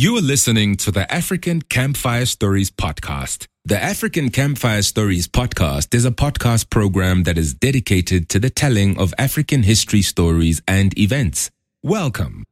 You are listening to the African Campfire Stories podcast. The African Campfire Stories podcast is a podcast program that is dedicated to the telling of African history stories and events. Welcome.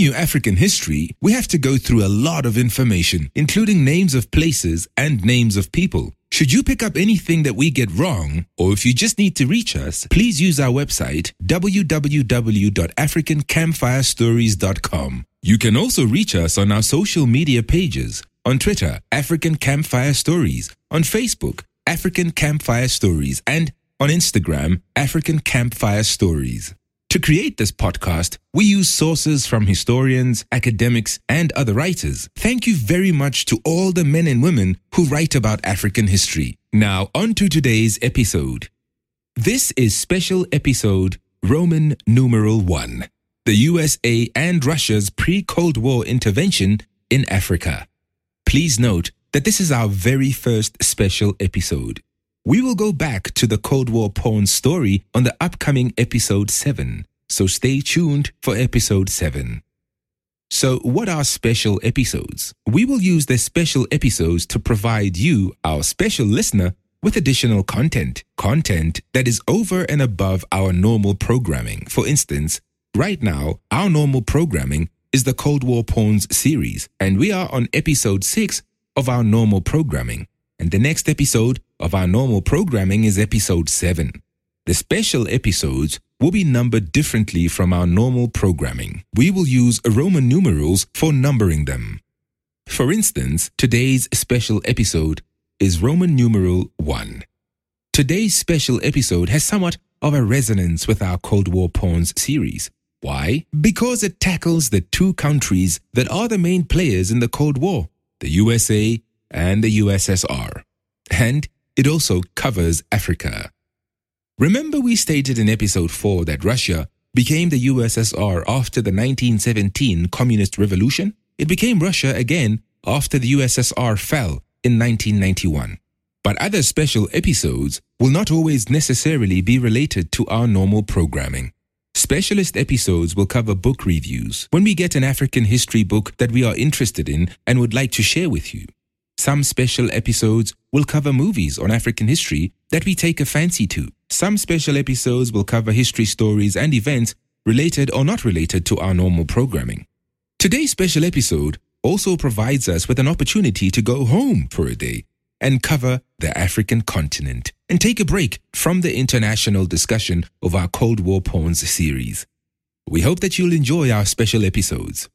You African history, we have to go through a lot of information, including names of places and names of people. Should you pick up anything that we get wrong, or if you just need to reach us, please use our website www.africancampfirestories.com. You can also reach us on our social media pages on Twitter, African Campfire Stories, on Facebook, African Campfire Stories, and on Instagram, African Campfire Stories. To create this podcast, we use sources from historians, academics, and other writers. Thank you very much to all the men and women who write about African history. Now, on to today's episode. This is special episode Roman numeral 1 The USA and Russia's pre Cold War intervention in Africa. Please note that this is our very first special episode. We will go back to the Cold War Pawns story on the upcoming episode 7, so stay tuned for episode 7. So, what are special episodes? We will use the special episodes to provide you, our special listener, with additional content. Content that is over and above our normal programming. For instance, right now, our normal programming is the Cold War Pawns series, and we are on episode 6 of our normal programming. And the next episode of our normal programming is episode 7. The special episodes will be numbered differently from our normal programming. We will use Roman numerals for numbering them. For instance, today's special episode is Roman numeral 1. Today's special episode has somewhat of a resonance with our Cold War Pawns series. Why? Because it tackles the two countries that are the main players in the Cold War the USA and the USSR. And it also covers Africa. Remember, we stated in episode 4 that Russia became the USSR after the 1917 Communist Revolution? It became Russia again after the USSR fell in 1991. But other special episodes will not always necessarily be related to our normal programming. Specialist episodes will cover book reviews when we get an African history book that we are interested in and would like to share with you. Some special episodes will cover movies on African history that we take a fancy to. Some special episodes will cover history stories and events related or not related to our normal programming. Today's special episode also provides us with an opportunity to go home for a day and cover the African continent and take a break from the international discussion of our Cold War Pawns series. We hope that you'll enjoy our special episodes.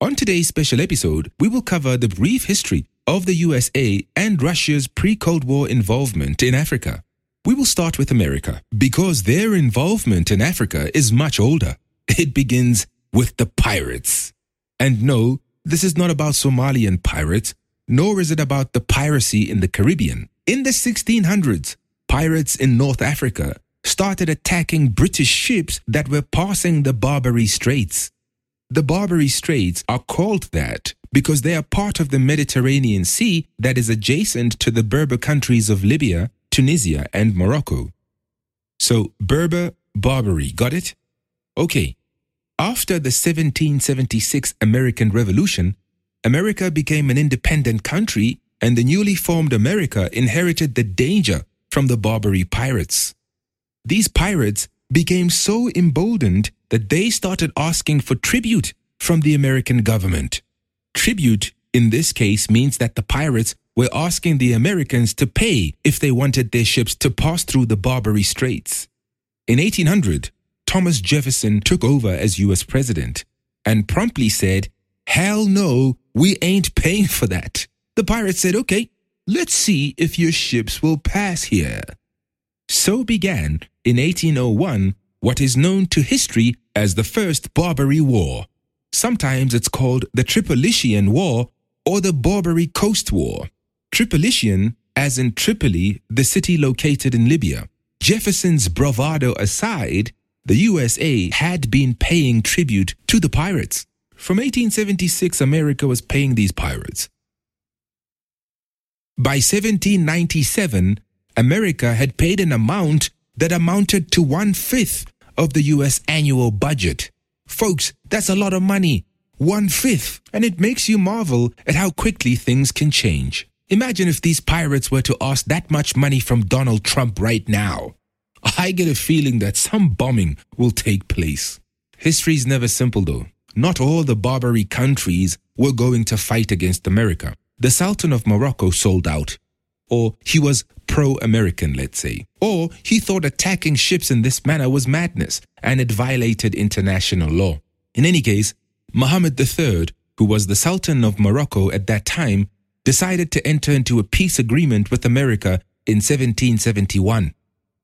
On today's special episode, we will cover the brief history of the USA and Russia's pre Cold War involvement in Africa. We will start with America because their involvement in Africa is much older. It begins with the pirates. And no, this is not about Somalian pirates, nor is it about the piracy in the Caribbean. In the 1600s, pirates in North Africa started attacking British ships that were passing the Barbary Straits. The Barbary Straits are called that because they are part of the Mediterranean Sea that is adjacent to the Berber countries of Libya, Tunisia, and Morocco. So, Berber, Barbary, got it? Okay. After the 1776 American Revolution, America became an independent country, and the newly formed America inherited the danger from the Barbary pirates. These pirates became so emboldened that they started asking for tribute from the American government. Tribute, in this case, means that the pirates were asking the Americans to pay if they wanted their ships to pass through the Barbary Straits. In 1800, Thomas Jefferson took over as US president and promptly said, Hell no, we ain't paying for that. The pirates said, Okay, let's see if your ships will pass here. So began, in 1801, what is known to history as the First Barbary War. Sometimes it's called the Tripolitanian War or the Barbary Coast War. Tripolitanian, as in Tripoli, the city located in Libya. Jefferson's bravado aside, the USA had been paying tribute to the pirates. from 1876, America was paying these pirates. By 1797, America had paid an amount that amounted to one fifth of the US annual budget. Folks, that's a lot of money. One fifth. And it makes you marvel at how quickly things can change. Imagine if these pirates were to ask that much money from Donald Trump right now. I get a feeling that some bombing will take place. History's never simple though. Not all the Barbary countries were going to fight against America. The Sultan of Morocco sold out. Or he was pro American, let's say. Or he thought attacking ships in this manner was madness and it violated international law. In any case, Muhammad III, who was the Sultan of Morocco at that time, decided to enter into a peace agreement with America in 1771.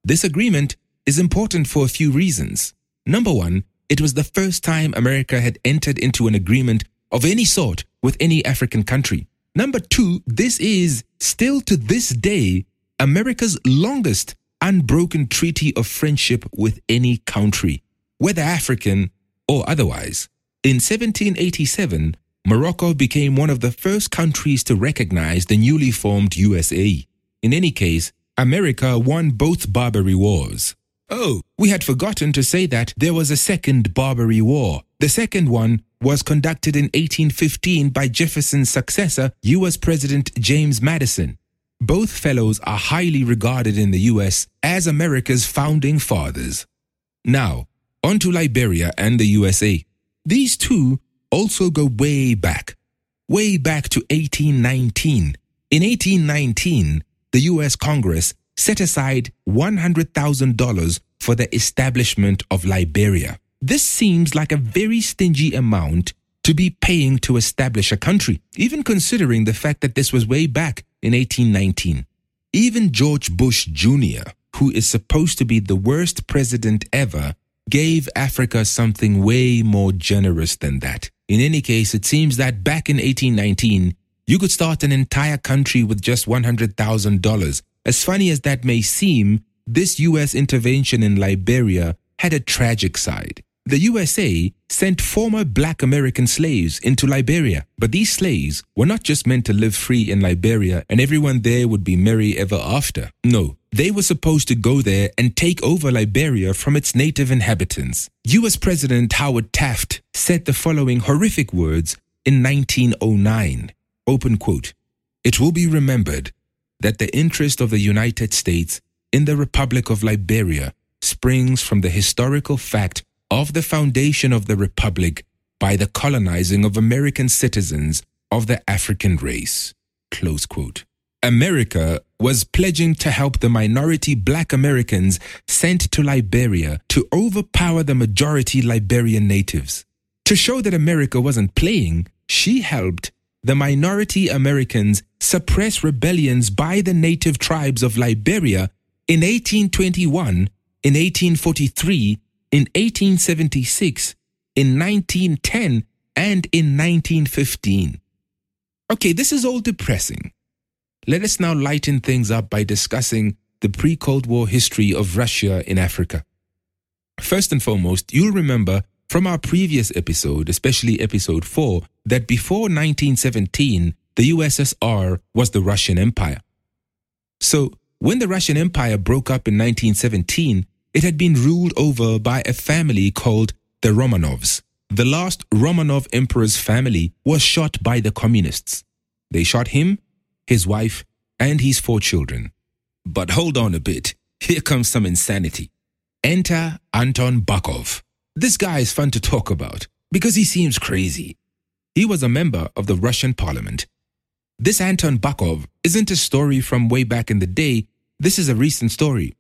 This agreement is important for a few reasons. Number one, it was the first time America had entered into an agreement of any sort with any African country. Number two, this is still to this day America's longest unbroken treaty of friendship with any country, whether African or otherwise. In 1787, Morocco became one of the first countries to recognize the newly formed USA. In any case, America won both Barbary Wars. Oh, we had forgotten to say that there was a second Barbary War. The second one was conducted in 1815 by Jefferson's successor, U.S. President James Madison. Both fellows are highly regarded in the U.S. as America's founding fathers. Now, on to Liberia and the USA. These two also go way back, way back to 1819. In 1819, the U.S. Congress set aside $100,000 for the establishment of Liberia. This seems like a very stingy amount to be paying to establish a country, even considering the fact that this was way back in 1819. Even George Bush Jr., who is supposed to be the worst president ever, gave Africa something way more generous than that. In any case, it seems that back in 1819, you could start an entire country with just $100,000 as funny as that may seem, this US intervention in Liberia had a tragic side. The USA sent former black American slaves into Liberia, but these slaves were not just meant to live free in Liberia and everyone there would be merry ever after. No, they were supposed to go there and take over Liberia from its native inhabitants. US President Howard Taft said the following horrific words in 1909. Open quote. It will be remembered that the interest of the United States in the Republic of Liberia springs from the historical fact of the foundation of the Republic by the colonizing of American citizens of the African race. America was pledging to help the minority black Americans sent to Liberia to overpower the majority Liberian natives. To show that America wasn't playing, she helped the minority Americans suppress rebellions by the native tribes of Liberia in 1821, in 1843, in 1876, in 1910, and in 1915. Okay, this is all depressing. Let us now lighten things up by discussing the pre Cold War history of Russia in Africa. First and foremost, you'll remember from our previous episode, especially episode 4, that before 1917, the USSR was the Russian Empire. So, when the Russian Empire broke up in 1917, it had been ruled over by a family called the Romanovs. The last Romanov emperor's family was shot by the communists. They shot him, his wife, and his four children. But hold on a bit. Here comes some insanity. Enter Anton Bakov. This guy is fun to talk about because he seems crazy. He was a member of the Russian parliament. This Anton Bakov isn't a story from way back in the day, this is a recent story.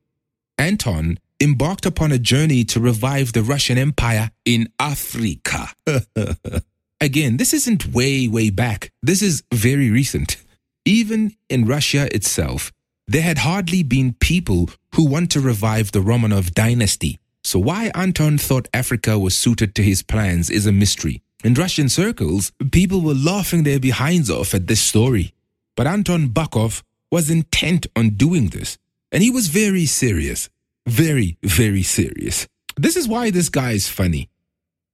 Anton embarked upon a journey to revive the Russian Empire in Africa. Again, this isn't way, way back. This is very recent. Even in Russia itself, there had hardly been people who want to revive the Romanov dynasty. So why Anton thought Africa was suited to his plans is a mystery. In Russian circles, people were laughing their behinds off at this story. But Anton Bakov was intent on doing this, and he was very serious. Very, very serious. This is why this guy is funny.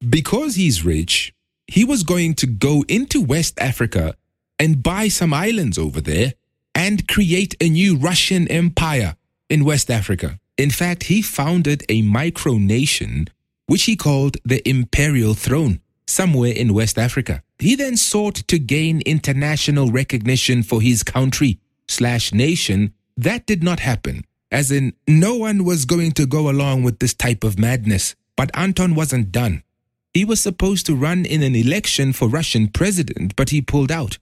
Because he's rich, he was going to go into West Africa and buy some islands over there and create a new Russian empire in West Africa. In fact, he founded a micronation which he called the Imperial Throne somewhere in West Africa. He then sought to gain international recognition for his country slash nation. That did not happen, as in no one was going to go along with this type of madness. But Anton wasn't done. He was supposed to run in an election for Russian president, but he pulled out.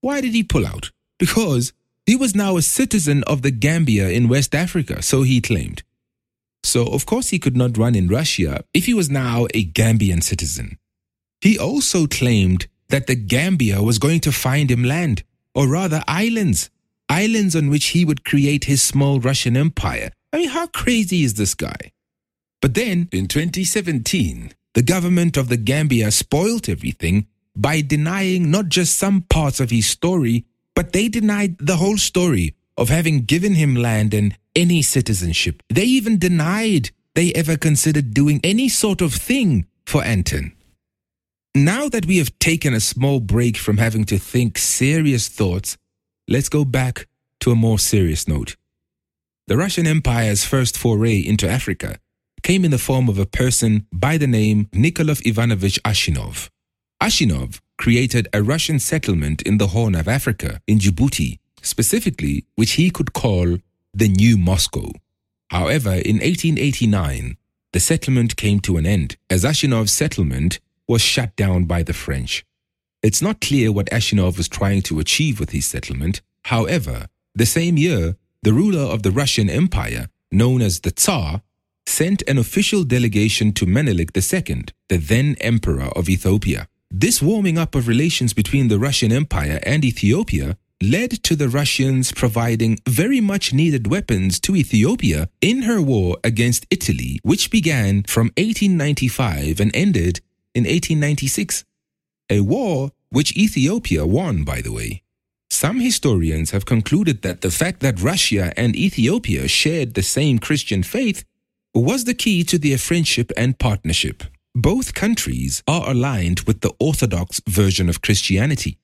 Why did he pull out? Because he was now a citizen of the Gambia in West Africa, so he claimed. So, of course, he could not run in Russia if he was now a Gambian citizen. He also claimed that the Gambia was going to find him land, or rather islands, islands on which he would create his small Russian empire. I mean, how crazy is this guy? But then, in 2017, the government of the Gambia spoilt everything by denying not just some parts of his story, but they denied the whole story of having given him land and any citizenship. They even denied they ever considered doing any sort of thing for Anton. Now that we have taken a small break from having to think serious thoughts, let's go back to a more serious note. The Russian Empire's first foray into Africa came in the form of a person by the name Nikolai Ivanovich Ashinov. Ashinov created a Russian settlement in the Horn of Africa, in Djibouti, specifically, which he could call the New Moscow. However, in 1889, the settlement came to an end as Ashinov's settlement was shut down by the French. It's not clear what Ashinov was trying to achieve with his settlement. However, the same year, the ruler of the Russian Empire, known as the Tsar, sent an official delegation to Menelik II, the then emperor of Ethiopia. This warming up of relations between the Russian Empire and Ethiopia led to the Russians providing very much needed weapons to Ethiopia in her war against Italy, which began from 1895 and ended in 1896. A war which Ethiopia won, by the way. Some historians have concluded that the fact that Russia and Ethiopia shared the same Christian faith was the key to their friendship and partnership. Both countries are aligned with the Orthodox version of Christianity.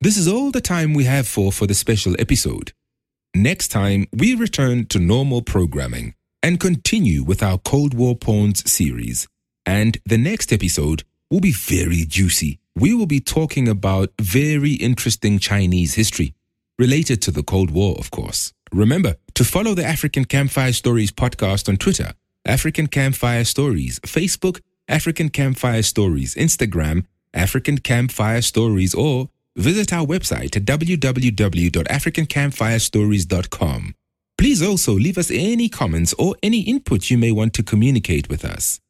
This is all the time we have for for the special episode. Next time, we return to normal programming and continue with our Cold War Pawns series. And the next episode will be very juicy. We will be talking about very interesting Chinese history related to the Cold War, of course. Remember to follow the African Campfire Stories podcast on Twitter, African Campfire Stories, Facebook, African Campfire Stories, Instagram, African Campfire Stories, or visit our website at www.africancampfirestories.com. Please also leave us any comments or any input you may want to communicate with us.